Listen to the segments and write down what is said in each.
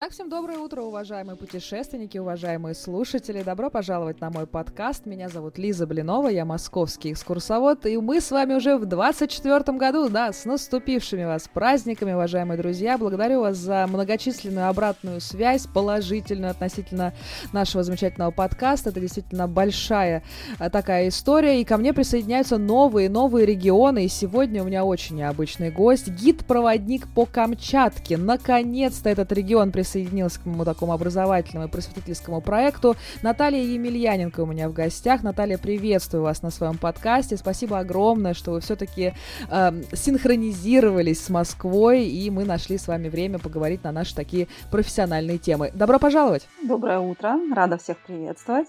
Так, всем доброе утро, уважаемые путешественники, уважаемые слушатели. Добро пожаловать на мой подкаст. Меня зовут Лиза Блинова, я московский экскурсовод, и мы с вами уже в 24 году, да, с наступившими вас праздниками, уважаемые друзья. Благодарю вас за многочисленную обратную связь, положительную относительно нашего замечательного подкаста. Это действительно большая а, такая история, и ко мне присоединяются новые, новые регионы, и сегодня у меня очень необычный гость, гид-проводник по Камчатке. Наконец-то этот регион присоединяется присоединилась к моему такому образовательному и просветительскому проекту. Наталья Емельяненко у меня в гостях. Наталья, приветствую вас на своем подкасте. Спасибо огромное, что вы все-таки э, эм, синхронизировались с Москвой, и мы нашли с вами время поговорить на наши такие профессиональные темы. Добро пожаловать! Доброе утро! Рада всех приветствовать.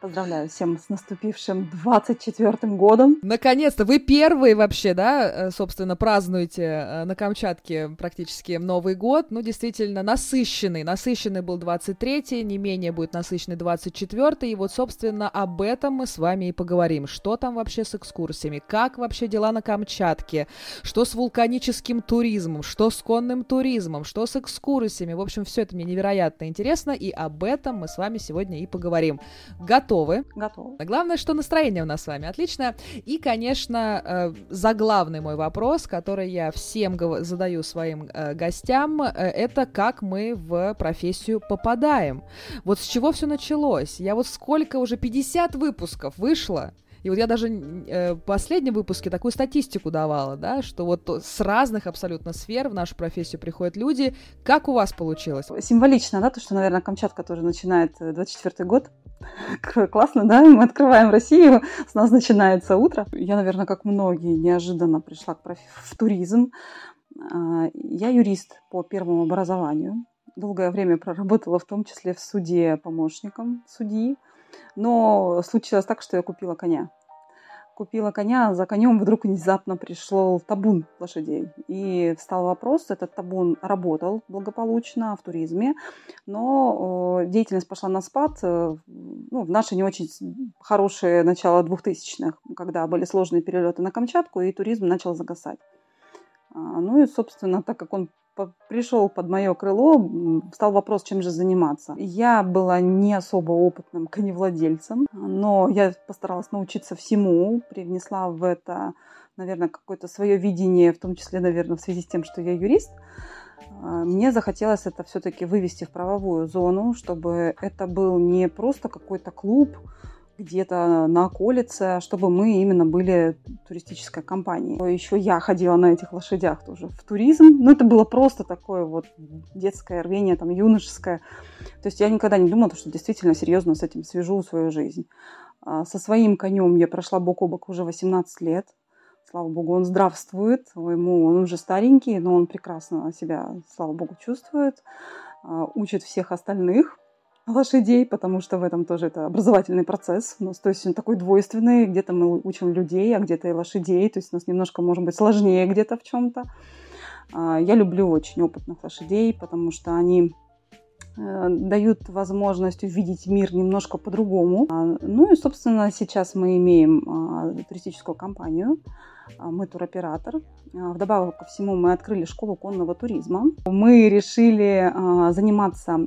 Поздравляю всем с наступившим 24-м годом. Наконец-то! Вы первые вообще, да, э, собственно, празднуете э, на Камчатке практически Новый год. Ну, действительно, насыщенный. Насыщенный был 23-й, не менее будет насыщенный 24-й. И вот, собственно, об этом мы с вами и поговорим. Что там вообще с экскурсиями? Как вообще дела на Камчатке? Что с вулканическим туризмом? Что с конным туризмом? Что с экскурсиями? В общем, все это мне невероятно интересно, и об этом мы с вами сегодня и поговорим. Готовы Готовы. Готовы. Главное, что настроение у нас с вами отлично. И, конечно, э, заглавный мой вопрос, который я всем задаю своим э, гостям, э, это как мы в профессию попадаем. Вот с чего все началось? Я вот сколько уже, 50 выпусков вышло, и вот я даже э, в последнем выпуске такую статистику давала, да, что вот с разных абсолютно сфер в нашу профессию приходят люди. Как у вас получилось? Символично, да, то, что, наверное, Камчатка тоже начинает 24 год. Классно, да? Мы открываем Россию, с нас начинается утро. Я, наверное, как многие, неожиданно пришла в туризм. А, я юрист по первому образованию. Долгое время проработала в том числе в суде помощником судьи. Но случилось так, что я купила коня купила коня, за конем вдруг внезапно пришел табун лошадей. И встал вопрос, этот табун работал благополучно в туризме, но деятельность пошла на спад э, ну, в наше не очень хорошее начало 2000-х, когда были сложные перелеты на Камчатку, и туризм начал загасать. А, ну и, собственно, так как он пришел под мое крыло, стал вопрос, чем же заниматься. Я была не особо опытным коневладельцем, но я постаралась научиться всему, привнесла в это, наверное, какое-то свое видение, в том числе, наверное, в связи с тем, что я юрист. А, мне захотелось это все-таки вывести в правовую зону, чтобы это был не просто какой-то клуб, где-то на околице, чтобы мы именно были туристической компанией. Еще я ходила на этих лошадях тоже в туризм. Ну, это было просто такое вот детское рвение, там, юношеское. То есть я никогда не думала, что действительно серьезно с этим свяжу свою жизнь. А со своим конем я прошла бок о бок уже 18 лет. Слава богу, он здравствует. Ему он уже старенький, но он прекрасно себя, слава богу, чувствует. А, учит всех остальных лошадей, потому что в этом тоже это образовательный процесс. У нас, то есть он такой двойственный, где-то мы учим людей, а где-то и лошадей, то есть у нас немножко, может быть, сложнее где-то в чем-то. А, я люблю очень опытных лошадей, потому что они э, дают возможность увидеть мир немножко по-другому. А, ну и, собственно, сейчас мы имеем а, туристическую компанию, мы туроператор. А, вдобавок ко всему мы открыли школу конного туризма. Мы решили а, заниматься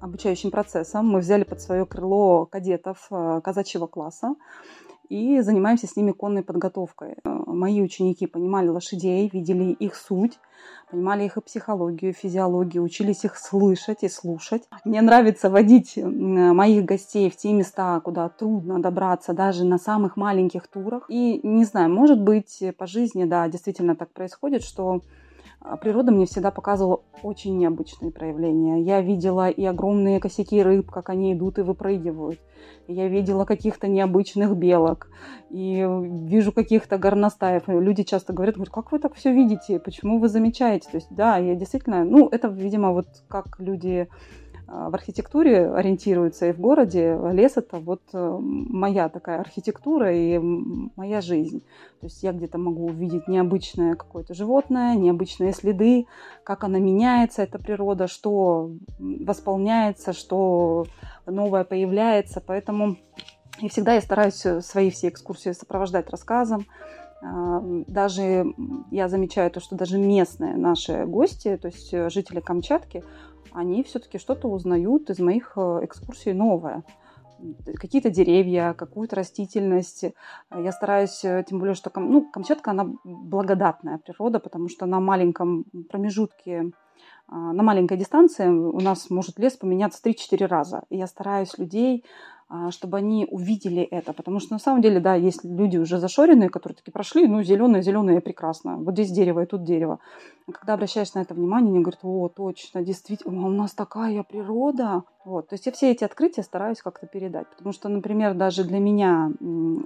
обучающим процессом. Мы взяли под свое крыло кадетов казачьего класса и занимаемся с ними конной подготовкой. Мои ученики понимали лошадей, видели их суть, понимали их и психологию, и физиологию, учились их слышать и слушать. Мне нравится водить моих гостей в те места, куда трудно добраться, даже на самых маленьких турах. И не знаю, может быть, по жизни, да, действительно так происходит, что природа мне всегда показывала очень необычные проявления. Я видела и огромные косяки рыб, как они идут и выпрыгивают. Я видела каких-то необычных белок. И вижу каких-то горностаев. люди часто говорят, говорят, как вы так все видите? Почему вы замечаете? То есть, да, я действительно... Ну, это, видимо, вот как люди а, в архитектуре ориентируется и в городе. Лес это вот э, моя такая архитектура и моя жизнь. То есть я где-то могу увидеть необычное какое-то животное, необычные следы, как она меняется, эта природа, что восполняется, что новое появляется. Поэтому и всегда я стараюсь свои все экскурсии сопровождать рассказом. А, даже я замечаю то, что даже местные наши гости, то есть жители Камчатки, они все-таки что-то узнают из моих э, экскурсий новое какие-то деревья, какую-то растительность. Я стараюсь, э, тем более, что ну, Камчатка, она благодатная природа, потому что на маленьком промежутке, на маленькой дистанции у нас может лес поменяться 3-4 раза. И я стараюсь людей а, чтобы они увидели это. Потому что на самом деле, да, есть люди уже зашоренные, которые такие прошли, ну, зеленое, зеленое, прекрасно. Вот здесь дерево, и тут дерево. А когда обращаешься на это внимание, они говорят, о, точно, действительно, у нас такая природа. Вот. То есть я все эти открытия стараюсь как-то передать. Потому что, например, даже для меня,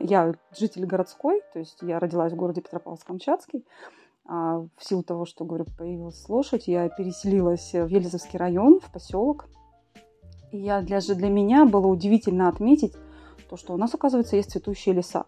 я житель городской, то есть я родилась в городе Петропавловск-Камчатский, а в силу того, что, говорю, появилась лошадь, я переселилась в Елизовский район, в поселок, и я, для, для меня было удивительно отметить то, что у нас, оказывается, есть цветущие леса.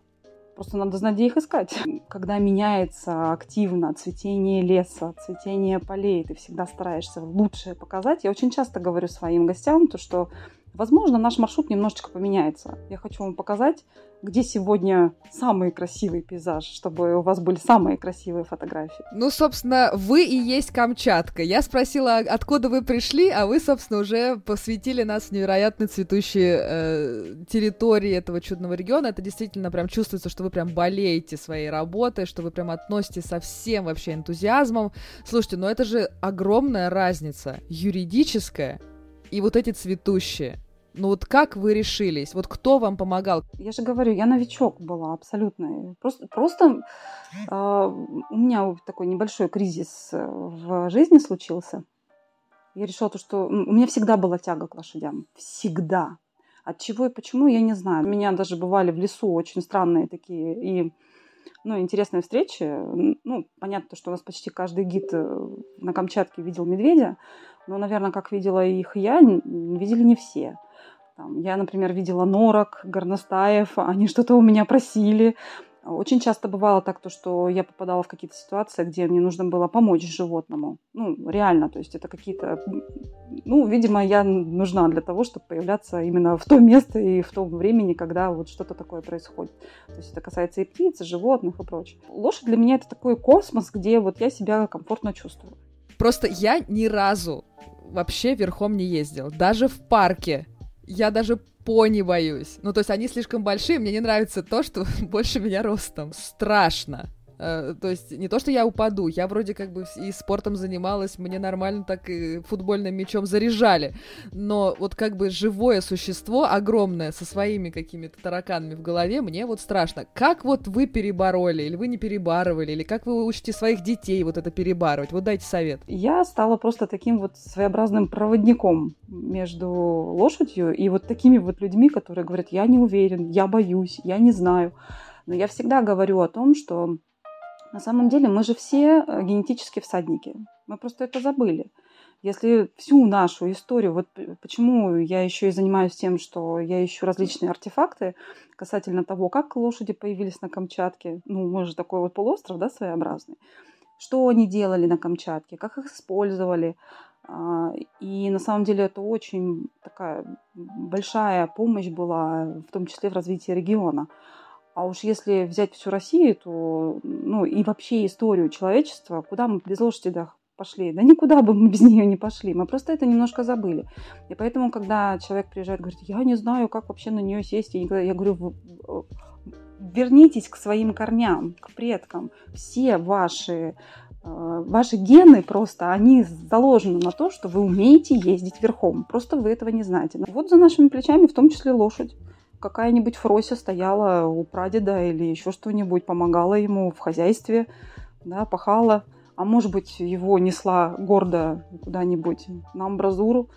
Просто надо знать, где их искать. Когда меняется активно цветение леса, цветение полей, ты всегда стараешься лучшее показать. Я очень часто говорю своим гостям, то, что Возможно, наш маршрут немножечко поменяется. Я хочу вам показать, где сегодня самый красивый пейзаж, чтобы у вас были самые красивые фотографии. Ну, собственно, вы и есть Камчатка. Я спросила, откуда вы пришли, а вы, собственно, уже посвятили нас в невероятно цветущие э, территории этого чудного региона. Это действительно прям чувствуется, что вы прям болеете своей работой, что вы прям относитесь со всем вообще энтузиазмом. Слушайте, ну это же огромная разница юридическая и вот эти цветущие. Ну вот как вы решились? Вот кто вам помогал? Я же говорю, я новичок была абсолютно. Просто, просто э, у меня такой небольшой кризис э, в жизни случился. Я решила то, что у меня всегда была тяга к лошадям. Всегда. От чего и почему, я не знаю. У меня даже бывали в лесу очень странные такие и ну, интересные встречи. Ну, понятно, что у нас почти каждый гид э, на Камчатке видел медведя, но, наверное, как видела их я, видели не все. Там, я, например, видела норок, горностаев, они что-то у меня просили. Очень часто бывало так, то, что я попадала в какие-то ситуации, где мне нужно было помочь животному. Ну, реально, то есть это какие-то... Ну, видимо, я нужна для того, чтобы появляться именно в то место и в том времени, когда вот что-то такое происходит. То есть это касается и птиц, и животных и прочее. Лошадь для меня это такой космос, где вот я себя комфортно чувствую. Просто я ни разу вообще верхом не ездил. Даже в парке. Я даже пони боюсь. Ну, то есть они слишком большие, мне не нравится то, что больше меня ростом. Страшно. Э, то есть не то, что я упаду, я вроде как бы и спортом занималась, мне нормально так и футбольным мячом заряжали, но вот как бы живое существо огромное со своими какими-то тараканами в голове, мне вот страшно. Как вот вы перебороли, или вы не перебарывали, или как вы учите своих детей вот это перебарывать? Вот дайте совет. Я стала просто таким вот своеобразным проводником между лошадью и вот такими вот людьми, которые говорят, я не уверен, я боюсь, я не знаю. Но я всегда говорю о том, что на самом деле мы же все э, генетически всадники. Мы просто это забыли. Если всю нашу историю, вот почему я еще и занимаюсь тем, что я ищу различные артефакты касательно того, как лошади появились на Камчатке. Ну, мы же такой вот полуостров, да, своеобразный. Что они делали на Камчатке, как их использовали. А, и на самом деле это очень такая большая помощь была, в том числе в развитии региона. А уж если взять всю Россию, то, ну, и вообще историю человечества, куда мы без лошади пошли? Да никуда бы мы без нее не пошли. Мы просто это немножко забыли. И поэтому, когда человек приезжает говорит, я не знаю, как вообще на нее сесть, я, говорю, вернитесь к своим корням, к предкам. Все ваши э, ваши гены просто, они заложены на то, что вы умеете ездить верхом. Просто вы этого не знаете. Вот за нашими плечами в том числе лошадь какая-нибудь Фрося стояла у прадеда или еще что-нибудь, помогала ему в хозяйстве, да, пахала. А может быть, его несла гордо куда-нибудь на амбразуру,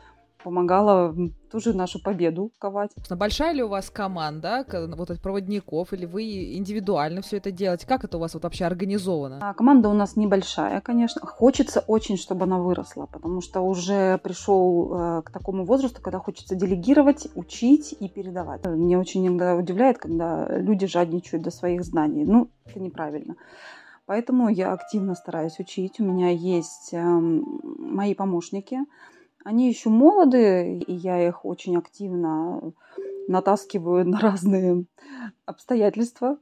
помогала тоже нашу победу ковать. Большая ли у вас команда вот этих проводников, или вы индивидуально все это делаете? Как это у вас вот вообще организовано? А, команда у нас небольшая, конечно. Хочется очень, чтобы она выросла, потому что уже пришел э, к такому возрасту, когда хочется делегировать, учить и передавать. Мне очень иногда удивляет, когда люди жадничают до своих знаний. Ну, это неправильно. Поэтому я активно стараюсь учить. У меня есть э, мои помощники, они еще молоды, и я их очень активно натаскиваю на разные обстоятельства,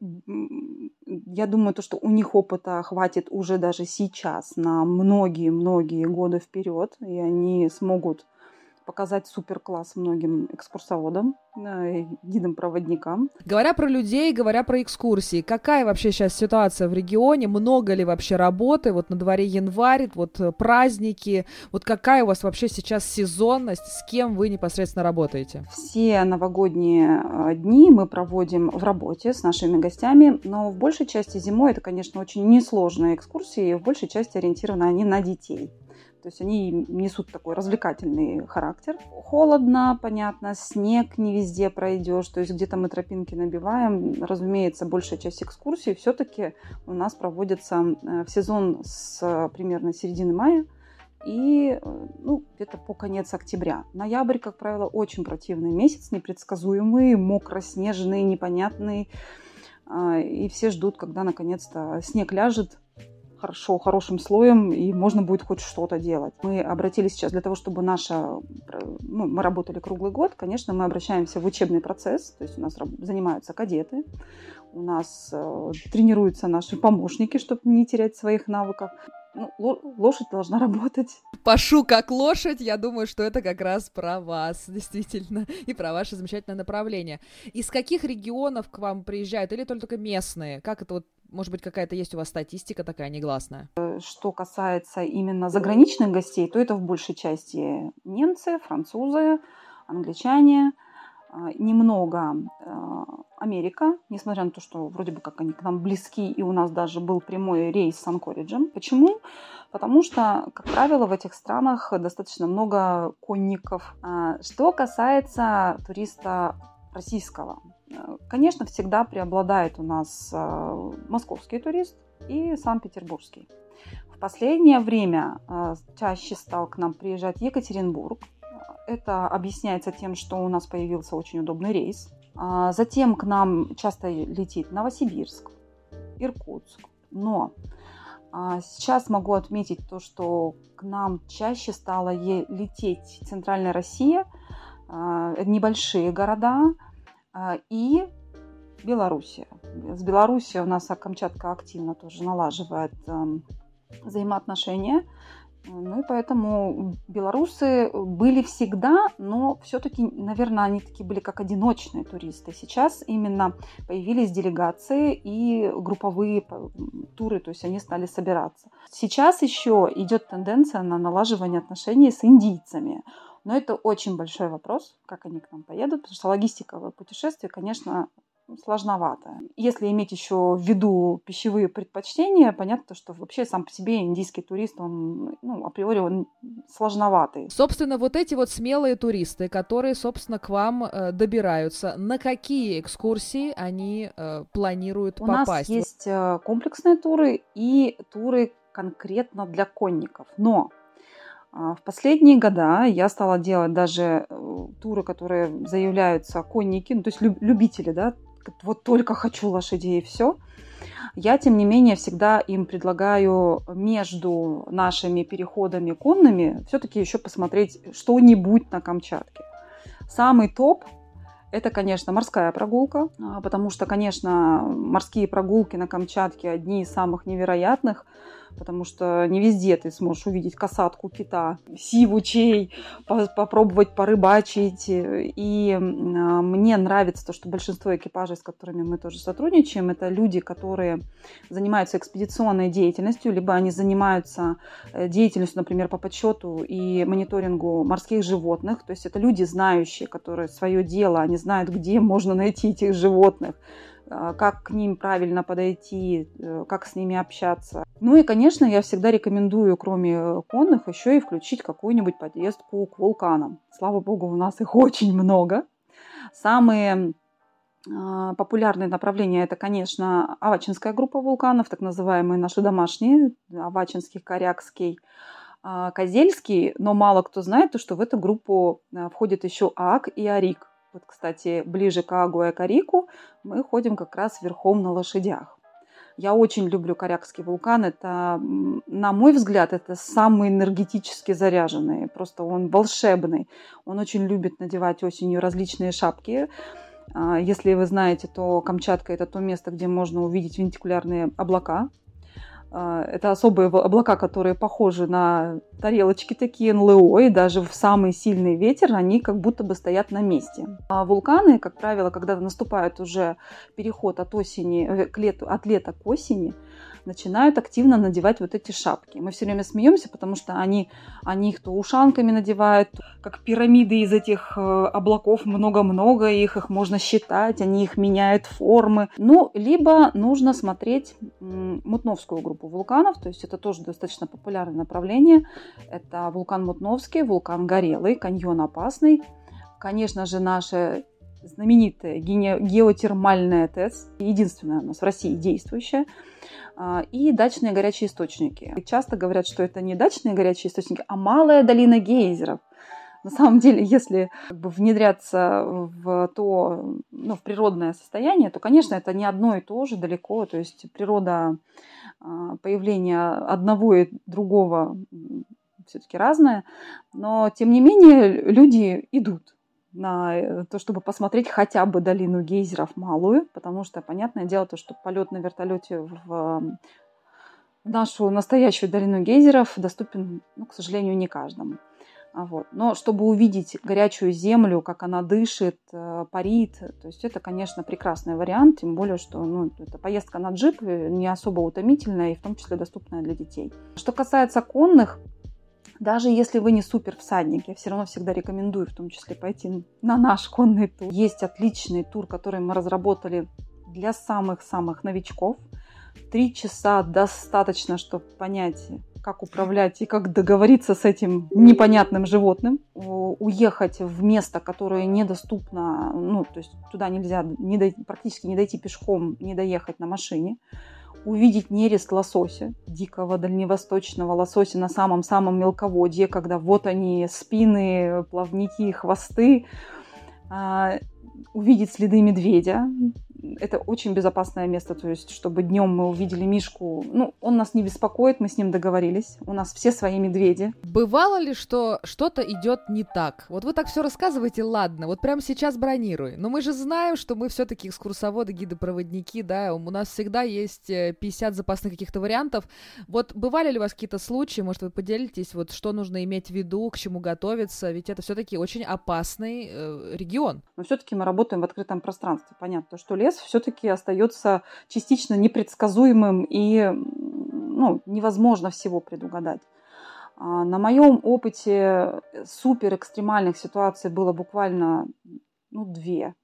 я думаю, то, что у них опыта хватит уже даже сейчас на многие-многие годы вперед, и они смогут показать супер класс многим экскурсоводам, э, гидам-проводникам. Говоря про людей, говоря про экскурсии, какая вообще сейчас ситуация в регионе? Много ли вообще работы? Вот на дворе январь, вот э, праздники. Вот какая у вас вообще сейчас сезонность? С кем вы непосредственно работаете? Все новогодние э, дни мы проводим в работе с нашими гостями, но в большей части зимой это, конечно, очень несложные экскурсии, и в большей части ориентированы они на детей. То есть они несут такой развлекательный характер. Холодно, понятно, снег не везде пройдешь, то есть где-то мы тропинки набиваем. Разумеется, большая часть экскурсий все-таки у нас проводится э, в сезон с примерно середины мая и э, ну, где-то по конец октября. Ноябрь, как правило, очень противный месяц, непредсказуемый, мокро-снежный, непонятный. А, и все ждут, когда наконец-то снег ляжет, хорошо, хорошим слоем, и можно будет хоть что-то делать. Мы обратились сейчас для того, чтобы наша... Ну, мы работали круглый год, конечно, мы обращаемся в учебный процесс, то есть у нас занимаются кадеты, у нас э, тренируются наши помощники, чтобы не терять своих навыков. Ну, лошадь должна работать. Пашу как лошадь, я думаю, что это как раз про вас, действительно, и про ваше замечательное направление. Из каких регионов к вам приезжают, или только местные? Как это вот может быть, какая-то есть у вас статистика такая негласная? Что касается именно заграничных гостей, то это в большей части немцы, французы, англичане, а, немного а, Америка, несмотря на то, что вроде бы как они к нам близки, и у нас даже был прямой рейс с Анкориджем. Почему? Потому что, как правило, в этих странах достаточно много конников. А, что касается туриста российского, Э, конечно, всегда преобладает у нас э, московский турист и санкт-петербургский. В последнее время э, чаще стал к нам приезжать Екатеринбург. Это объясняется тем, что у нас появился очень удобный рейс. А затем к нам часто летит Новосибирск, Иркутск. Но а, сейчас могу отметить то, что к нам чаще стала лететь Центральная Россия, небольшие города, и Белоруссия. С Белоруссией у нас Камчатка активно тоже налаживает эм, взаимоотношения. Ну и поэтому белорусы были всегда, но все-таки, наверное, они такие были как одиночные туристы. Сейчас именно появились делегации и групповые туры, то есть они стали собираться. Сейчас еще идет тенденция на налаживание отношений с индийцами. Но это очень большой вопрос, как они к нам поедут, потому что логистика путешествия, конечно, сложновато. Если иметь еще в виду пищевые предпочтения, понятно, что вообще сам по себе индийский турист, он, ну, априори, он сложноватый. Собственно, вот эти вот смелые туристы, которые, собственно, к вам э, добираются, на какие экскурсии они э, планируют У попасть? У нас есть э, комплексные туры и туры конкретно для конников. Но в последние года я стала делать даже э, туры, которые заявляются конники, ну, то есть любители, да, вот только хочу лошадей и все. Я, тем не менее, всегда им предлагаю между нашими переходами конными все-таки еще посмотреть что-нибудь на Камчатке. Самый топ это, конечно, морская прогулка, а, потому что, конечно, морские прогулки на Камчатке одни из самых невероятных потому что не везде ты сможешь увидеть касатку кита, сивучей, попробовать порыбачить. И а, мне нравится то, что большинство экипажей, с которыми мы тоже сотрудничаем, это люди, которые занимаются экспедиционной деятельностью, либо они занимаются э, деятельностью, например, по подсчету и мониторингу морских животных. То есть это люди знающие, которые свое дело, они знают, где можно найти этих животных, как к ним правильно подойти, э, как с ними общаться. Ну и, конечно, я всегда рекомендую, кроме конных, еще и включить какую-нибудь поездку к вулканам. Слава богу, у нас их очень много. Самые а, популярные направления это, конечно, Авачинская группа вулканов, так называемые наши домашние, Авачинский, Корякский, а, Козельский, но мало кто знает, то, что в эту группу входит еще ААК и АРИК. Вот, кстати, ближе к Агу и Карику мы ходим как раз верхом на лошадях. Я очень люблю Корякский вулкан. Это, на мой взгляд, это самый энергетически заряженный. Просто он волшебный. Он очень любит надевать осенью различные шапки А, если вы знаете, то Камчатка – это то место, где можно увидеть вентикулярные облака. А, это особые облака, которые похожи на тарелочки такие НЛО, и даже в самый сильный ветер они как будто бы стоят на месте. А вулканы, как правило, когда наступает уже переход от осени, э, к лету, от лета к осени, начинают активно надевать вот эти шапки. Мы все время смеемся, потому что они, они их то ушанками надевают, как пирамиды из этих э, облаков много-много, их, их можно считать, они их меняют формы. Ну, либо нужно смотреть Мутновскую группу вулканов, то есть это тоже достаточно популярное направление. Это вулкан Мутновский, вулкан Горелый, каньон Опасный. Конечно же, наша знаменитая геотермальная ТЭЦ, единственная у нас в России действующая. А, и дачные горячие источники. Часто говорят, что это не дачные горячие источники, а малая долина гейзеров. На самом деле, если как бы, внедряться в то, ну, в природное состояние, то, конечно, это не одно и то же далеко. То есть природа а, появления одного и другого все-таки разная. Но, тем не менее, люди идут на э, то, чтобы посмотреть хотя бы долину гейзеров малую, потому что, понятное дело, то, что полет на вертолете в нашу настоящую долину гейзеров доступен, ну, к сожалению, не каждому. А вот. Но чтобы увидеть горячую землю, как она дышит, э, парит, то есть это, конечно, прекрасный вариант, тем более, что ну, это поездка на джип э, не особо утомительная и в том числе доступная для детей. Что касается конных, даже если вы не супер всадник, я все равно всегда рекомендую в том числе пойти на наш конный тур. Есть отличный тур, который мы разработали для самых-самых новичков. Три часа достаточно, чтобы понять, как управлять и как договориться с этим непонятным животным, уехать в место, которое недоступно, ну, то есть туда нельзя не дойти, практически не дойти пешком, не доехать на машине увидеть нерест лосося, дикого дальневосточного лосося на самом-самом мелководье, когда вот они, спины, плавники, хвосты, а, увидеть следы медведя, это очень безопасное место, то есть, чтобы днем мы увидели Мишку. Ну, он нас не беспокоит, мы с ним договорились. У нас все свои медведи. Бывало ли, что что-то идет не так? Вот вы так все рассказываете, ладно, вот прямо сейчас бронируй. Но мы же знаем, что мы все-таки экскурсоводы, гиды-проводники, да, у нас всегда есть 50 э, запасных каких-то вариантов. Вот бывали ли у вас какие-то случаи, может, вы поделитесь, вот что нужно иметь в виду, к чему готовиться, ведь это все-таки очень опасный э, регион. Но все-таки мы работаем в открытом пространстве, понятно, что лес все-таки остается частично непредсказуемым и ну, невозможно всего предугадать. А, на моем опыте супер экстремальных ситуаций было буквально ну, две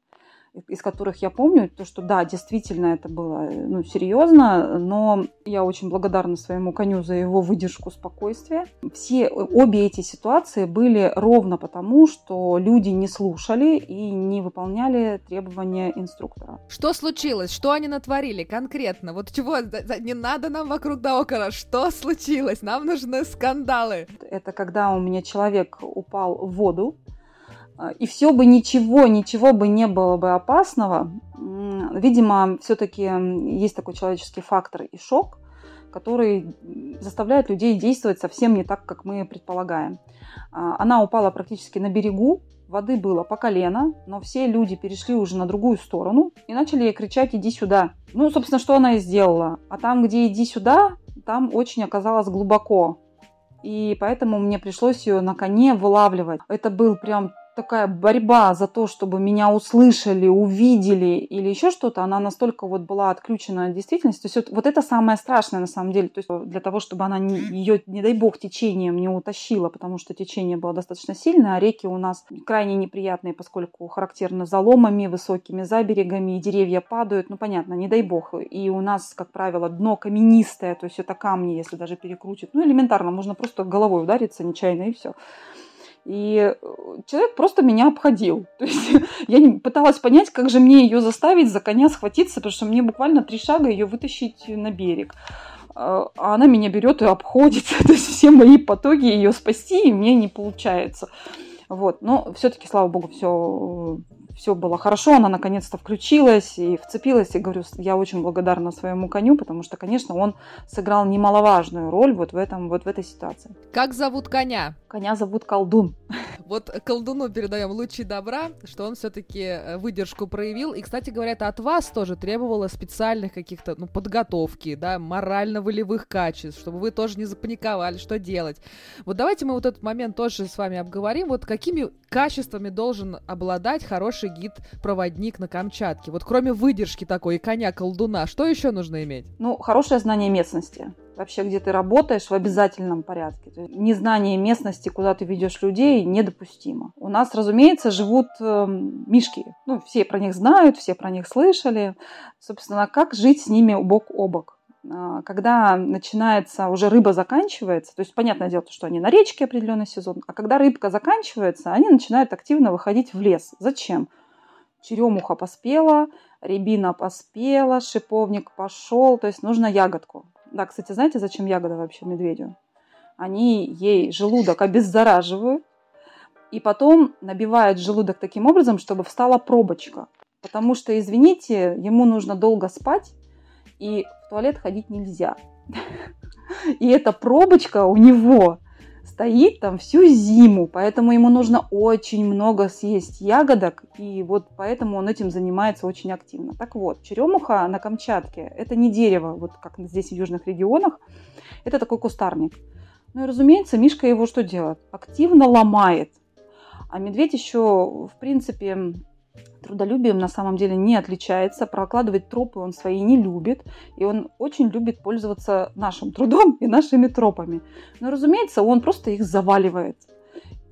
из которых я помню, то, что да, действительно это было ну, серьезно, но я очень благодарна своему коню за его выдержку спокойствия. Все, обе эти ситуации были ровно потому, что люди не слушали и не выполняли требования инструктора. Что случилось? Что они натворили конкретно? Вот чего? Не надо нам вокруг да около. Что случилось? Нам нужны скандалы. Это когда у меня человек упал в воду, и все бы ничего, ничего бы не было бы опасного. Видимо, все-таки есть такой человеческий фактор и шок, который заставляет людей действовать совсем не так, как мы предполагаем. А, она упала практически на берегу, воды было по колено, но все люди перешли уже на другую сторону и начали ей кричать «иди сюда». Ну, собственно, что она и сделала. А там, где «иди сюда», там очень оказалось глубоко. И поэтому мне пришлось ее на коне вылавливать. Это был прям такая борьба за то, чтобы меня услышали, увидели или еще что-то, она настолько вот была отключена от действительности. То есть вот, вот это самое страшное на самом деле. То есть для того, чтобы она не, ее, не дай бог, течением не утащила, потому что течение было достаточно сильное, а реки у нас крайне неприятные, поскольку характерны заломами, высокими заберегами, и деревья падают. Ну, понятно, не дай бог. И у нас, как правило, дно каменистое, то есть это камни, если даже перекрутит. Ну, элементарно, можно просто головой удариться нечаянно и все. И э, человек просто меня обходил. То есть я пыталась понять, как же мне ее заставить за коня схватиться, потому что мне буквально три шага ее вытащить на берег. А, а она меня берет и обходит. То есть все мои потоки ее спасти, и мне не получается. Вот. Но все-таки, слава богу, все все было хорошо, она наконец-то включилась и вцепилась. И говорю, я очень благодарна своему коню, потому что, конечно, он сыграл немаловажную роль вот в, этом, вот в этой ситуации. Как зовут коня? Коня зовут Колдун. Вот колдуну передаем лучи добра, что он все-таки э, выдержку проявил. И, кстати говоря, это от вас тоже требовало специальных каких-то, ну, подготовки, да, морально-волевых качеств, чтобы вы тоже не запаниковали, что делать. Вот давайте мы вот этот момент тоже с вами обговорим. Вот какими качествами должен обладать хороший гид-проводник на Камчатке? Вот кроме выдержки такой и коня-колдуна, что еще нужно иметь? Ну, хорошее знание местности вообще, где ты работаешь в обязательном порядке. То есть незнание местности, куда ты ведешь людей, недопустимо. У нас, разумеется, живут э, мишки. Ну, все про них знают, все про них слышали. Собственно, как жить с ними бок о бок? А, когда начинается, уже рыба заканчивается, то есть понятное дело, что они на речке определенный сезон, а когда рыбка заканчивается, они начинают активно выходить в лес. Зачем? Черемуха поспела, рябина поспела, шиповник пошел, то есть нужно ягодку. Да, кстати, знаете, зачем ягода вообще медведю? Они ей желудок обеззараживают, и потом набивают желудок таким образом, чтобы встала пробочка. Потому что, извините, ему нужно долго спать, и туалет ходить нельзя. И эта пробочка у него стоит там всю зиму, поэтому ему нужно очень много съесть ягодок, и вот поэтому он этим занимается очень активно. Так вот, черемуха на Камчатке – это не дерево, вот как здесь в южных регионах, это такой кустарник. Ну и, разумеется, Мишка его что делает? Активно ломает. А медведь еще, в принципе, трудолюбием на самом деле не отличается, прокладывать тропы он свои не любит, и он очень любит пользоваться нашим трудом и нашими тропами. Но, разумеется, он просто их заваливает.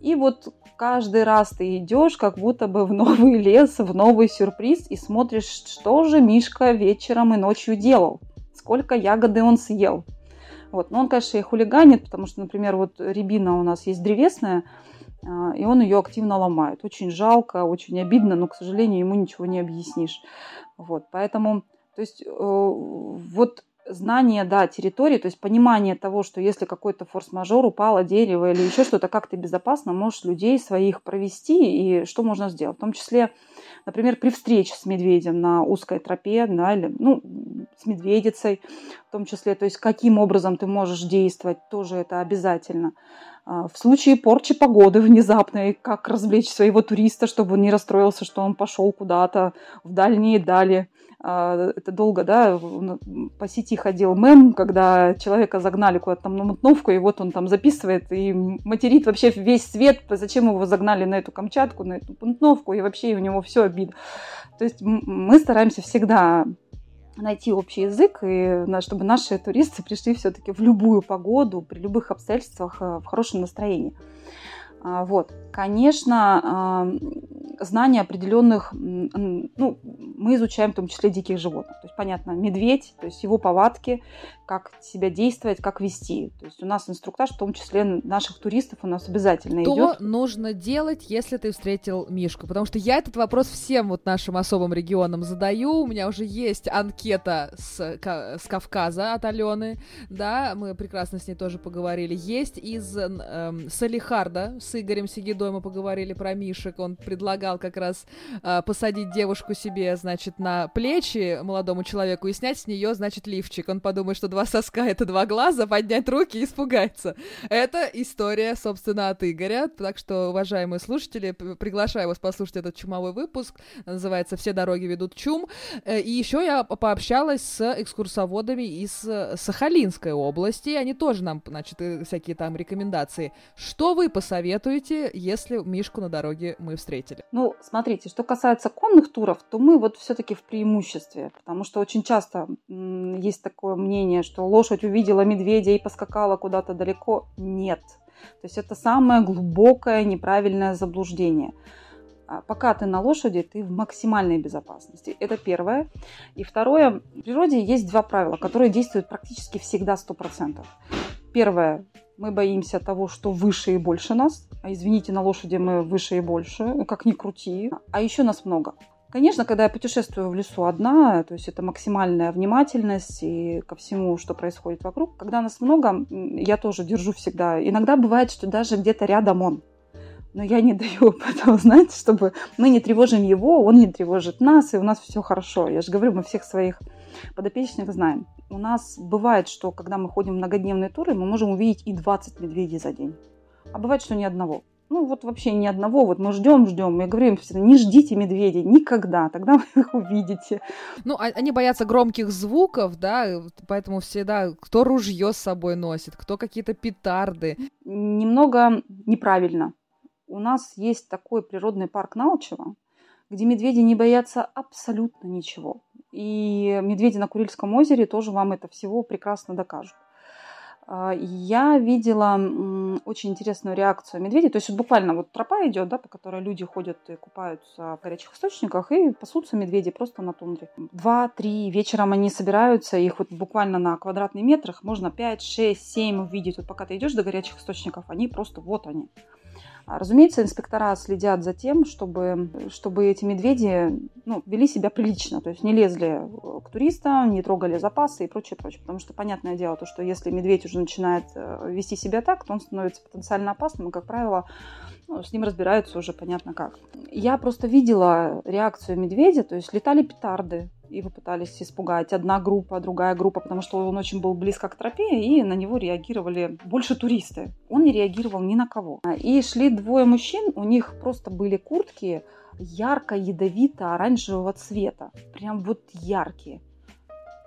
И вот каждый раз ты идешь как будто бы в новый лес, в новый сюрприз и смотришь, что же Мишка вечером и ночью делал, сколько ягоды он съел. Вот. Но он, конечно, и хулиганит, потому что, например, вот рябина у нас есть древесная, и он ее активно ломает. Очень жалко, очень обидно, но, к сожалению, ему ничего не объяснишь. Вот, поэтому, то есть, э, вот знание, да, территории, то есть понимание того, что если какой-то форс-мажор, упало дерево или еще что-то, как ты безопасно можешь людей своих провести и что можно сделать. В том числе, например, при встрече с медведем на узкой тропе, да, или, ну, с медведицей в том числе, то есть каким образом ты можешь действовать, тоже это обязательно. А, в случае порчи погоды внезапной, как развлечь своего туриста, чтобы он не расстроился, что он пошел куда-то в дальние дали. А, это долго, да, по сети ходил мем, когда человека загнали куда-то там на мутновку, и вот он там записывает и материт вообще весь свет, зачем его загнали на эту Камчатку, на эту мутновку, и вообще у него все обид. То есть мы стараемся всегда найти общий язык, и чтобы наши туристы пришли все-таки в любую погоду, при любых обстоятельствах э, в хорошем настроении. А, вот, конечно, знание определенных, ну, мы изучаем в том числе диких животных. Понятно, медведь, то есть его повадки, как себя действовать, как вести. То есть у нас инструктаж, в том числе наших туристов, у нас обязательно Что идет. Что нужно делать, если ты встретил Мишку? Потому что я этот вопрос всем вот нашим особым регионам задаю. У меня уже есть анкета с, с Кавказа от Алены, да, мы прекрасно с ней тоже поговорили. Есть из э, Салихарда, с Игорем Сигидой мы поговорили про Мишек. Он предлагал как раз э, посадить девушку себе, значит, на плечи молодому человеку и снять с нее, значит, лифчик. Он подумает, что два соска — это два глаза, поднять руки и испугаться. Это история, собственно, от Игоря. Так что, уважаемые слушатели, приглашаю вас послушать этот чумовой выпуск. Называется «Все дороги ведут чум». Э, и еще я пообщалась с экскурсоводами из э, Сахалинской области. Они тоже нам, значит, э, всякие там рекомендации. Что вы посоветуете, если Мишку на дороге мы встретили? Ну, смотрите, что касается конных туров, то мы вот все-таки в преимуществе, потому что очень часто есть такое мнение, что лошадь увидела медведя и поскакала куда-то далеко. Нет. То есть это самое глубокое неправильное заблуждение. А пока ты на лошади, ты в максимальной безопасности. Это первое. И второе, в природе есть два правила, которые действуют практически всегда 100%. Первое, мы боимся того, что выше и больше нас. А извините, на лошади мы выше и больше, как ни крути. А еще нас много. Конечно, когда я путешествую в лесу одна, то есть это максимальная внимательность и ко всему, что происходит вокруг. Когда нас много, я тоже держу всегда. Иногда бывает, что даже где-то рядом он. Но я не даю потом, знаете, чтобы мы не тревожим его, он не тревожит нас, и у нас все хорошо. Я же говорю, мы всех своих подопечных знаем. У нас бывает, что когда мы ходим в многодневные туры, мы можем увидеть и 20 медведей за день. А бывает, что ни одного. Ну, вот вообще ни одного. Вот мы ждем, ждем. Я говорю им всегда, не ждите медведей никогда, тогда вы их увидите. Ну, а, они боятся громких звуков, да, поэтому всегда кто ружье с собой носит, кто какие-то петарды. Немного неправильно. У нас есть такой природный парк Налчево, где медведи не боятся абсолютно ничего. И медведи на Курильском озере тоже вам это всего прекрасно докажут. А, я видела очень интересную реакцию медведей. То есть буквально вот тропа идет, да, по которой люди ходят и купаются в горячих источниках, и пасутся медведи просто на тундре. Два-три вечером они собираются, их вот буквально на квадратный метрах можно 5, 6, 7 увидеть. Вот пока ты идешь до горячих источников, они просто вот они. А, разумеется, инспектора следят за тем, чтобы, чтобы эти медведи ну, вели себя прилично, то есть не лезли э, к туристам, не трогали запасы и прочее, прочее. Потому что, понятное дело, то, что если медведь уже начинает э, вести себя так, то он становится потенциально опасным, и, как правило, ну, с ним разбираются уже понятно как. Я просто видела реакцию медведя, то есть летали петарды, его пытались испугать одна группа, другая группа, потому что он очень был близко к тропе, и на него реагировали больше туристы. Он не реагировал ни на кого. И шли двое мужчин, у них просто были куртки ярко-ядовито-оранжевого цвета. Прям вот яркие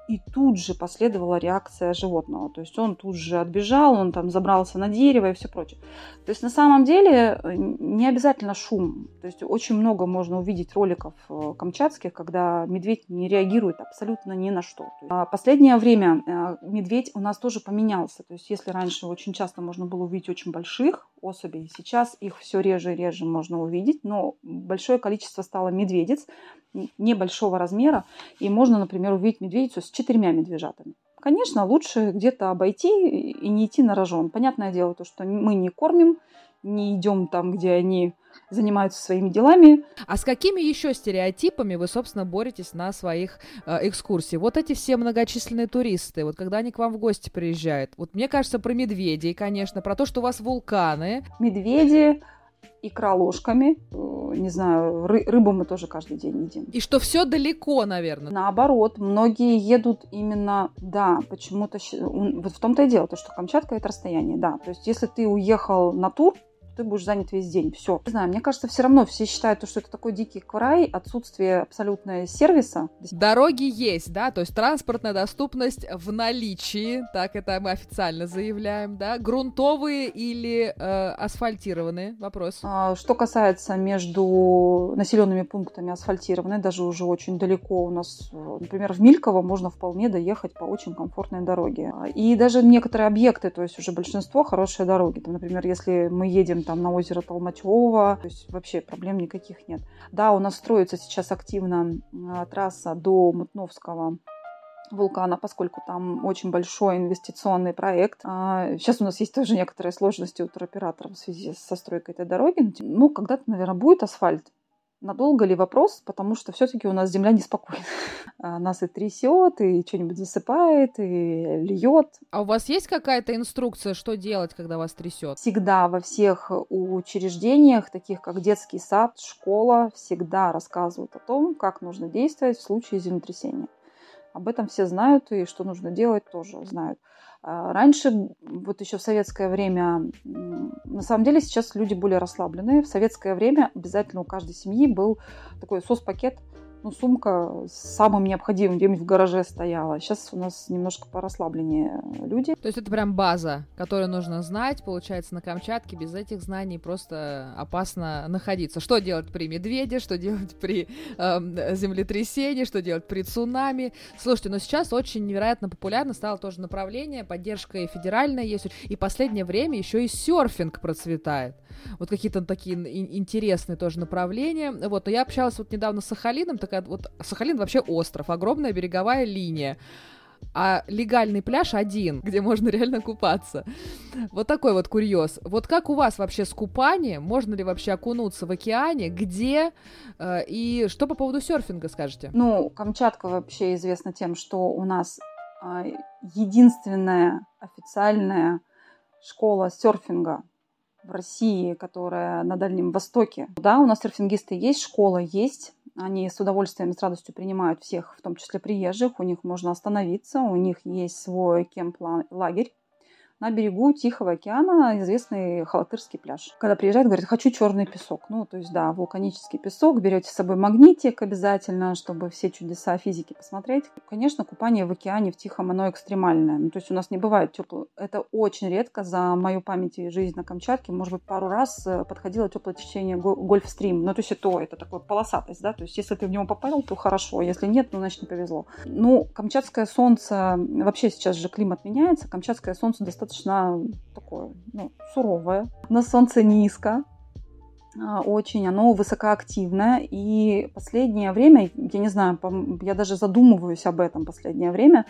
и тут же последовала реакция животного. То есть он тут же отбежал, он там забрался на дерево и все прочее. То есть на самом деле э, не обязательно шум. То есть очень много можно увидеть роликов э, камчатских, когда медведь не реагирует абсолютно ни на что. А последнее время э, медведь у нас тоже поменялся. То есть если раньше очень часто можно было увидеть очень больших особей, сейчас их все реже и реже можно увидеть, но большое количество стало медведец, небольшого размера, и можно, например, увидеть медведицу с четырьмя медвежатами. Конечно, лучше где-то обойти и не идти на рожон. Понятное дело, то, что мы не кормим, не идем там, где они занимаются своими делами. А с какими еще стереотипами вы, собственно, боретесь на своих э, экскурсиях? Вот эти все многочисленные туристы, вот когда они к вам в гости приезжают, вот мне кажется, про медведей, конечно, про то, что у вас вулканы. Медведи, икра ложками. Э, не знаю, ры- рыбу мы тоже каждый день едим. И что все далеко, наверное. Наоборот, многие едут именно, да, почему-то... Вот в том-то и дело, то, что Камчатка — это расстояние, да. То есть если ты уехал на тур, ты будешь занят весь день. Все. Не знаю, мне кажется, все равно все считают, что это такой дикий край, отсутствие абсолютного сервиса. Дороги есть, да, то есть транспортная доступность в наличии, так это мы официально заявляем, да, грунтовые или э, асфальтированные, вопрос. А, что касается между населенными пунктами асфальтированные, даже уже очень далеко у нас, например, в Мильково можно вполне доехать по очень комфортной дороге. И даже некоторые объекты, то есть уже большинство хорошие дороги. Там, например, если мы едем там на озеро Толмачево, то есть вообще проблем никаких нет. Да, у нас строится сейчас активно а, трасса до Мутновского вулкана, поскольку там очень большой инвестиционный проект. Сейчас а, у нас есть тоже некоторые сложности у туроператоров в связи со стройкой этой дороги. Ну, когда-то, наверное, будет асфальт. Надолго ли вопрос, потому что все-таки у нас земля неспокойна. А, нас и трясет, и что-нибудь засыпает, и льет. А у вас есть какая-то инструкция, что делать, когда вас трясет? Всегда во всех учреждениях, таких как детский сад, школа, всегда рассказывают о том, как нужно действовать в случае землетрясения. Об этом все знают, и что нужно делать, тоже знают. А, раньше, вот еще в советское время, на самом деле сейчас люди более расслабленные. В советское время обязательно у каждой семьи был такой сос-пакет ну, сумка с самым необходимым где-нибудь в гараже стояла. Сейчас у нас немножко порасслабленнее люди. То есть это прям база, которую нужно знать, получается, на Камчатке. Без этих знаний просто опасно находиться. Что делать при медведе, что делать при э, землетрясении, что делать при цунами. Слушайте, но сейчас очень невероятно популярно стало тоже направление, поддержка и федеральная есть. И последнее время еще и серфинг процветает. Вот какие-то такие интересные тоже направления. Вот, но я общалась вот недавно с Сахалином, такая вот Сахалин вообще остров, огромная береговая линия а легальный пляж один, где можно реально купаться. Вот такой вот курьез. Вот как у вас вообще с купанием? Можно ли вообще окунуться в океане? Где? Э, и что по поводу серфинга скажете? Ну, Камчатка вообще известна тем, что у нас э, единственная официальная школа серфинга в России, которая на Дальнем Востоке. Да, у нас серфингисты есть, школа есть. Они с удовольствием с радостью принимают всех, в том числе приезжих. У них можно остановиться, у них есть свой кемп-лагерь. На берегу Тихого океана известный Халатырский пляж. Когда приезжает, говорит, хочу черный песок. Ну, то есть, да, вулканический песок, берете с собой магнитик обязательно, чтобы все чудеса физики посмотреть. Конечно, купание в океане в Тихом, оно экстремальное. Ну, то есть у нас не бывает теплого. Это очень редко за мою память и жизнь на Камчатке. Может быть, пару раз э, подходило теплое течение Гольфстрим. Ну, то есть это, это такое полосатость, да, то есть если ты в него попал, то хорошо, если нет, ну, значит, не повезло. Ну, камчатское солнце, вообще сейчас же климат меняется, камчатское солнце достаточно такое, ну, суровое. На солнце низко, а, очень, оно высокоактивное, и последнее время, я не знаю, я даже задумываюсь об этом последнее время,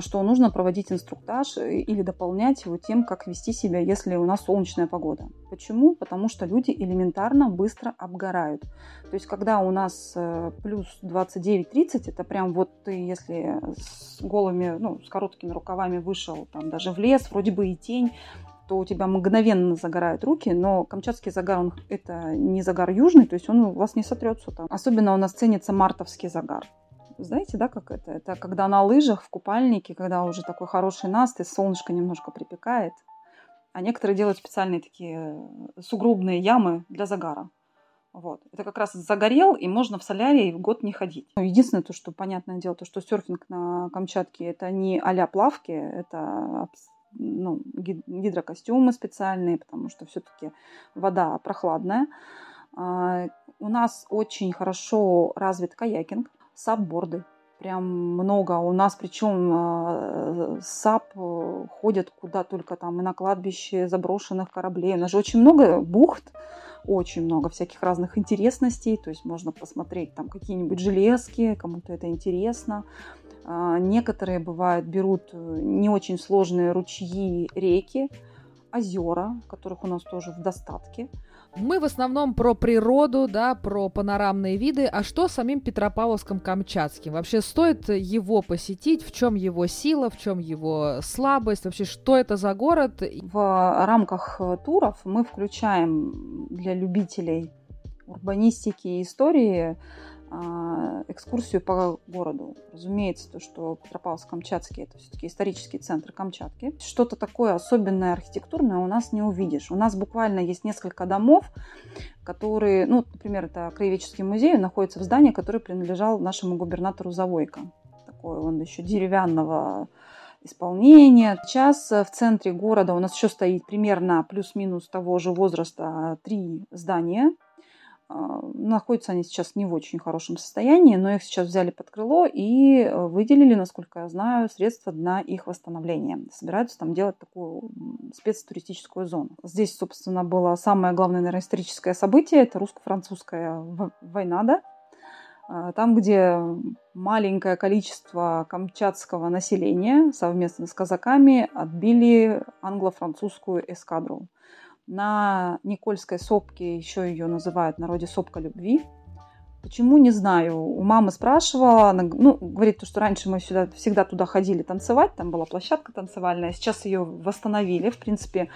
что нужно проводить инструктаж или дополнять его тем, как вести себя, если у нас солнечная погода. Почему? Потому что люди элементарно быстро обгорают. То есть, когда у нас э, плюс 29-30, это прям вот ты, если с голыми, ну, с короткими рукавами вышел там даже в лес, вроде бы и тень, то у тебя мгновенно загорают руки, но камчатский загар, он, это не загар южный, то есть он у вас не сотрется там. Особенно у нас ценится мартовский загар. Знаете, да, как это? Это когда на лыжах, в купальнике, когда уже такой хороший наст, и солнышко немножко припекает. А некоторые делают специальные такие сугробные ямы для загара. Вот. Это как раз загорел, и можно в солярии в год не ходить. Ну, единственное, то, что понятное дело, то, что серфинг на Камчатке это не а плавки, это ну, гидрокостюмы специальные, потому что все-таки вода прохладная. А, у нас очень хорошо развит каякинг, сапборды. Прям много. У нас причем а, SUP э, ходят куда только там и на кладбище заброшенных кораблей. У нас же очень много бухт, очень много всяких разных интересностей. То есть можно посмотреть там какие-нибудь железки, кому-то это интересно. А, некоторые бывают берут э, не очень сложные ручьи, реки, озера, которых у нас тоже в достатке. Мы в основном про природу, да, про панорамные виды. А что с самим Петропавловском-Камчатским? Вообще стоит его посетить? В чем его сила, в чем его слабость? Вообще, что это за город? В рамках э, туров мы включаем для любителей урбанистики и истории экскурсию по городу. Разумеется, то, что Петропавловск-Камчатский это все-таки исторический центр Камчатки. Что-то такое особенное архитектурное у нас не увидишь. У нас буквально есть несколько домов, которые, ну, например, это Краеведческий музей, находится в здании, которое принадлежал нашему губернатору Завойко. Такой он еще деревянного исполнения. Сейчас в центре города у нас еще стоит примерно плюс-минус того же возраста три здания а, находятся они сейчас не в очень хорошем состоянии, но их сейчас взяли под крыло и э, выделили, насколько я знаю, средства на их восстановление. Собираются там делать такую спецтуристическую зону. Здесь, собственно, было самое главное, наверное, историческое событие. Это русско-французская война, да? А, там, где маленькое количество камчатского населения совместно с казаками отбили англо-французскую эскадру. На Никольской сопке, еще ее называют в народе сопка любви. Почему, не знаю. У мамы спрашивала, она ну, говорит, что раньше мы сюда, всегда туда ходили танцевать, там была площадка танцевальная, сейчас ее восстановили. В принципе,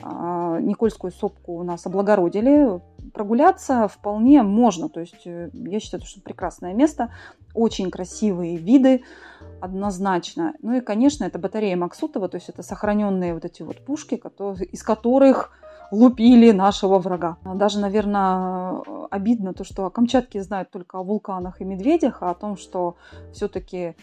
а, Никольскую сопку у нас облагородили. Прогуляться вполне можно, то есть э, я считаю, что прекрасное место, очень красивые виды, однозначно. Ну и, конечно, это батарея Максутова, то есть это сохраненные вот эти вот пушки, из которых лупили нашего врага. Даже, наверное, обидно то, что о Камчатке знают только о вулканах и медведях, а о том, что все-таки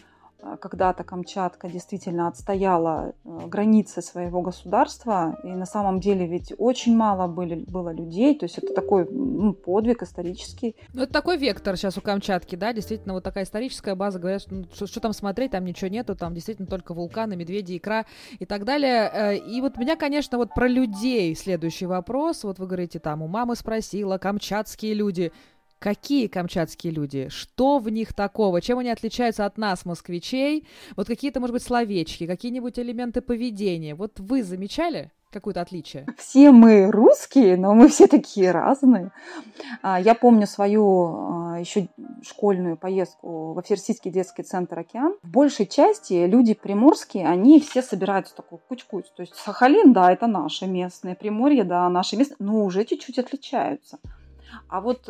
когда-то Камчатка действительно отстояла э, границы своего государства, и на самом деле ведь очень мало были, было людей, то есть это такой ну, подвиг исторический. Ну, это такой вектор сейчас у Камчатки, да, действительно, вот такая историческая база, говорят, что, ну, что, что там смотреть, там ничего нету, там действительно только вулканы, медведи, икра и так далее. Э, и вот меня, конечно, вот про людей следующий вопрос, вот вы говорите, там, у мамы спросила, камчатские люди – Какие камчатские люди? Что в них такого? Чем они отличаются от нас, москвичей? Вот какие-то, может быть, словечки, какие-нибудь элементы поведения. Вот вы замечали? какое-то отличие? Все мы русские, но мы все такие разные. А, я помню свою а, еще школьную поездку во Всероссийский детский центр «Океан». В большей части люди приморские, они все собираются такой кучкуются. То есть Сахалин, да, это наше местное, Приморье, да, наше местное, но уже чуть-чуть отличаются. А вот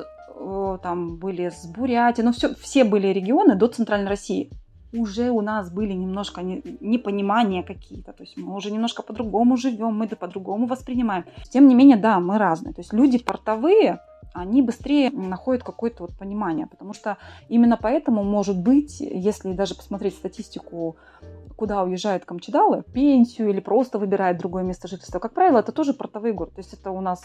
там были с Бурятией, ну все, все были регионы до Центральной России. уже у нас были немножко непонимания какие-то, то есть мы уже немножко по-другому живем, мы это по-другому воспринимаем. Тем не менее, да, мы разные. То есть люди портовые, они быстрее находят какое-то вот понимание, потому что именно поэтому, может быть, если даже посмотреть статистику, куда уезжают камчедалы, пенсию или просто выбирают другое место жительства, как правило, это тоже портовые город. То есть это у нас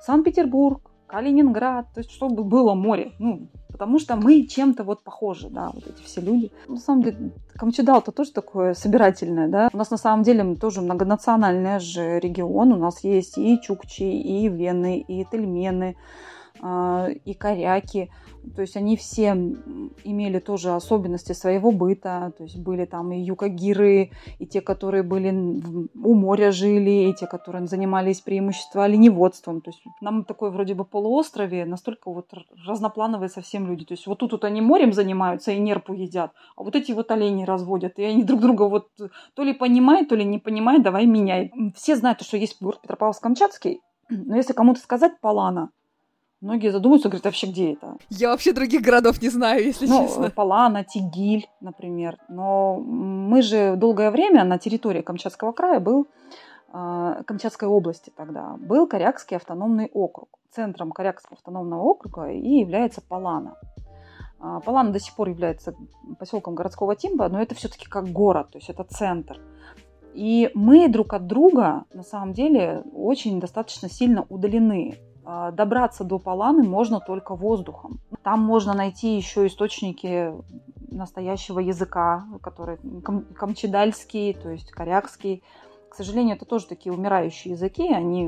Санкт-Петербург, Калининград, то есть чтобы было море. Ну, потому что мы чем-то вот похожи, да, вот эти все люди. На самом деле, Камчедал это тоже такое собирательное, да. У нас на самом деле тоже многонациональный же регион. У нас есть и чукчи, и вены, и тельмены, и коряки. То есть они все имели тоже особенности своего быта. То есть были там и юкагиры, и те, которые были у моря жили, и те, которые занимались преимущественно оленеводством. То есть нам такой вроде бы полуострове настолько вот разноплановые совсем люди. То есть вот тут вот они морем занимаются и нерпу едят, а вот эти вот олени разводят. И они друг друга вот то ли понимают, то ли не понимают, давай меняй. Все знают, что есть город Петропавловск-Камчатский, но если кому-то сказать Палана, Многие задумываются, говорят, а вообще где это? Я вообще других городов не знаю, если ну, честно. Палана, Тигиль, например. Но мы же долгое время на территории Камчатского края был, э, Камчатской области тогда, был Корякский автономный округ. Центром Корякского автономного округа и является Палана. А, Палана до сих пор является поселком городского типа, но это все-таки как город, то есть это центр. И мы друг от друга, на самом деле, очень достаточно сильно удалены. А, добраться до Паланы можно только воздухом. Там можно найти еще источники настоящего языка, который камчедальский, то есть корякский. К сожалению, это тоже такие умирающие языки, они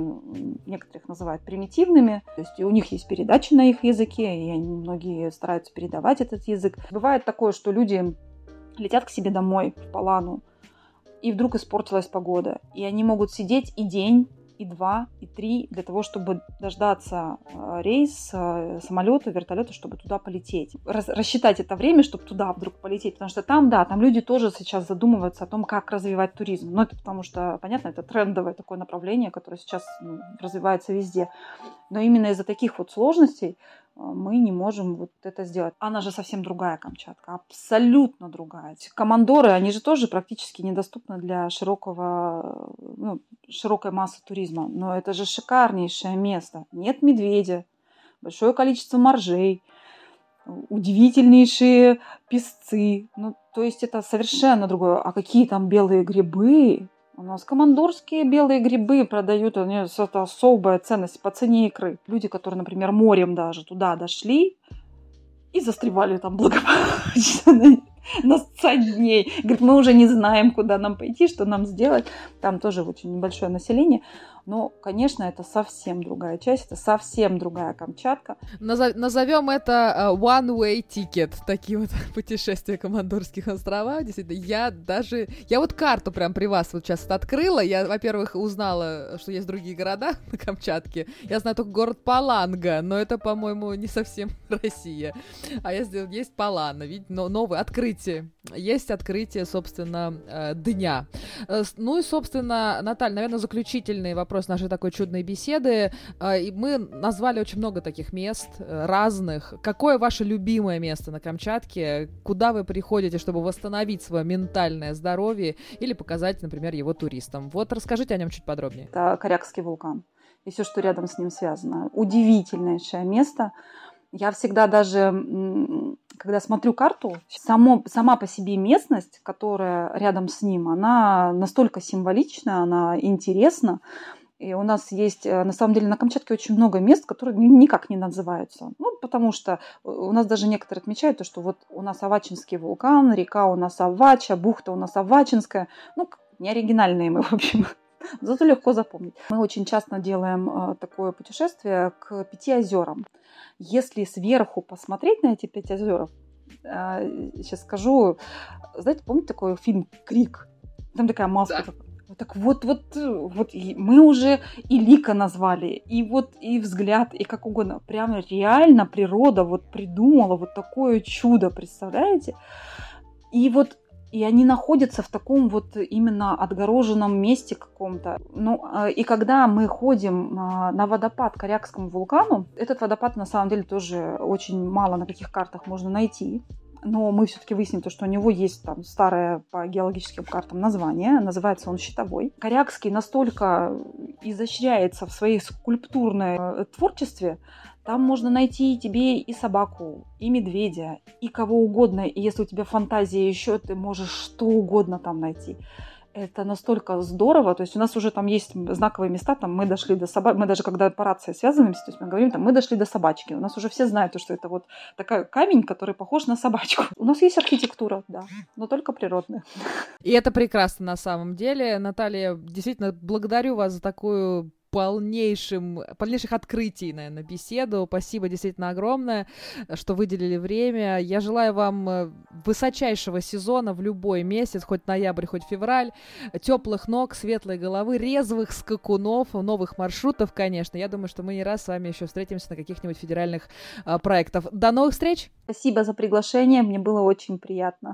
некоторых называют примитивными, то есть у них есть передачи на их языке, и они, многие стараются передавать этот язык. Бывает такое, что люди летят к себе домой в Палану, и вдруг испортилась погода, и они могут сидеть и день, и два, и три для того, чтобы дождаться э, рейс э, самолета, вертолета, чтобы туда полететь. Раз, рассчитать это время, чтобы туда вдруг полететь, потому что там, да, там люди тоже сейчас задумываются о том, как развивать туризм. Но это потому что, понятно, это трендовое такое направление, которое сейчас ну, развивается везде. Но именно из-за таких вот сложностей а, мы не можем вот это сделать. Она же совсем другая Камчатка, абсолютно другая. Командоры, они же тоже практически недоступны для широкого, ну, широкой массы туризма. Но это же шикарнейшее место. Нет медведя, большое количество моржей, удивительнейшие песцы. Ну, то есть это совершенно другое. А какие там белые грибы? У нас командорские белые грибы продают, они это особая ценность по цене икры. Люди, которые, например, морем даже туда дошли и застревали там благополучно на 100 дней. Говорит, мы уже не знаем, куда нам пойти, что нам сделать. Там тоже очень небольшое население. Но, конечно, это совсем другая часть, это совсем другая Камчатка. Назовем это uh, one-way ticket, такие вот путешествия Командорских островов. Действительно, я даже... Я вот карту прям при вас вот сейчас открыла. Я, во-первых, узнала, что есть другие города на Камчатке. Я знаю только город Паланга, но это, по-моему, не совсем Россия. А я сделала, есть Палана, видите, но новое открытие. Есть открытие, собственно, э, дня. Э, ну и, собственно, Наталья, наверное, заключительный вопрос вопрос нашей такой чудной беседы. А, и мы назвали очень много таких мест э, разных. Какое ваше любимое место на Камчатке? Куда вы приходите, чтобы восстановить свое ментальное здоровье или показать, например, его туристам? Вот расскажите о нем чуть подробнее. Это Корякский вулкан и все, что рядом с ним связано. Удивительнейшее место. Я всегда даже, когда смотрю карту, само, сама по себе местность, которая рядом с ним, она настолько символична, она интересна. И у нас есть, э, на самом деле, на Камчатке очень много мест, которые никак не называются. Ну, потому что у нас даже некоторые отмечают то, что вот у нас Авачинский вулкан, река у нас Авача, бухта у нас Авачинская. Ну, не оригинальные мы, в общем. Зато легко запомнить. Мы очень часто делаем э, такое путешествие к пяти озерам. Если сверху посмотреть на эти пять озер, сейчас э, скажу, знаете, помните такой фильм «Крик»? Там такая маска, да. Так вот, вот, вот мы уже и лика назвали, и вот и взгляд, и как угодно. Прямо реально природа вот придумала вот такое чудо, представляете? И вот и они находятся в таком вот именно отгороженном месте каком-то. Ну, а, и когда мы ходим а, на водопад Корякскому вулкану, этот водопад на самом деле тоже очень мало на каких картах можно найти. Но мы все-таки выясним то, что у него есть там старое по геологическим картам название, называется он щитовой. Корякский настолько изощряется в своей скульптурной э, творчестве, там можно найти тебе и собаку, и медведя, и кого угодно. И если у тебя фантазия еще, ты можешь что угодно там найти это настолько здорово, то есть у нас уже там есть знаковые места, там мы дошли до собаки, мы даже когда по рации связываемся, то есть мы говорим, там мы дошли до собачки, у нас уже все знают, что это вот такой камень, который похож на собачку. У нас есть архитектура, да, но только природная. И это прекрасно на самом деле. Наталья, действительно, благодарю вас за такую полнейшим, полнейших открытий, наверное, беседу. Спасибо действительно огромное, что выделили время. Я желаю вам э, высочайшего сезона в любой месяц, хоть ноябрь, хоть февраль, теплых ног, светлой головы, резвых скакунов, новых маршрутов, конечно. Я думаю, что мы не раз с вами еще встретимся на каких-нибудь федеральных а, проектах. До новых встреч! Спасибо за приглашение, мне было очень приятно.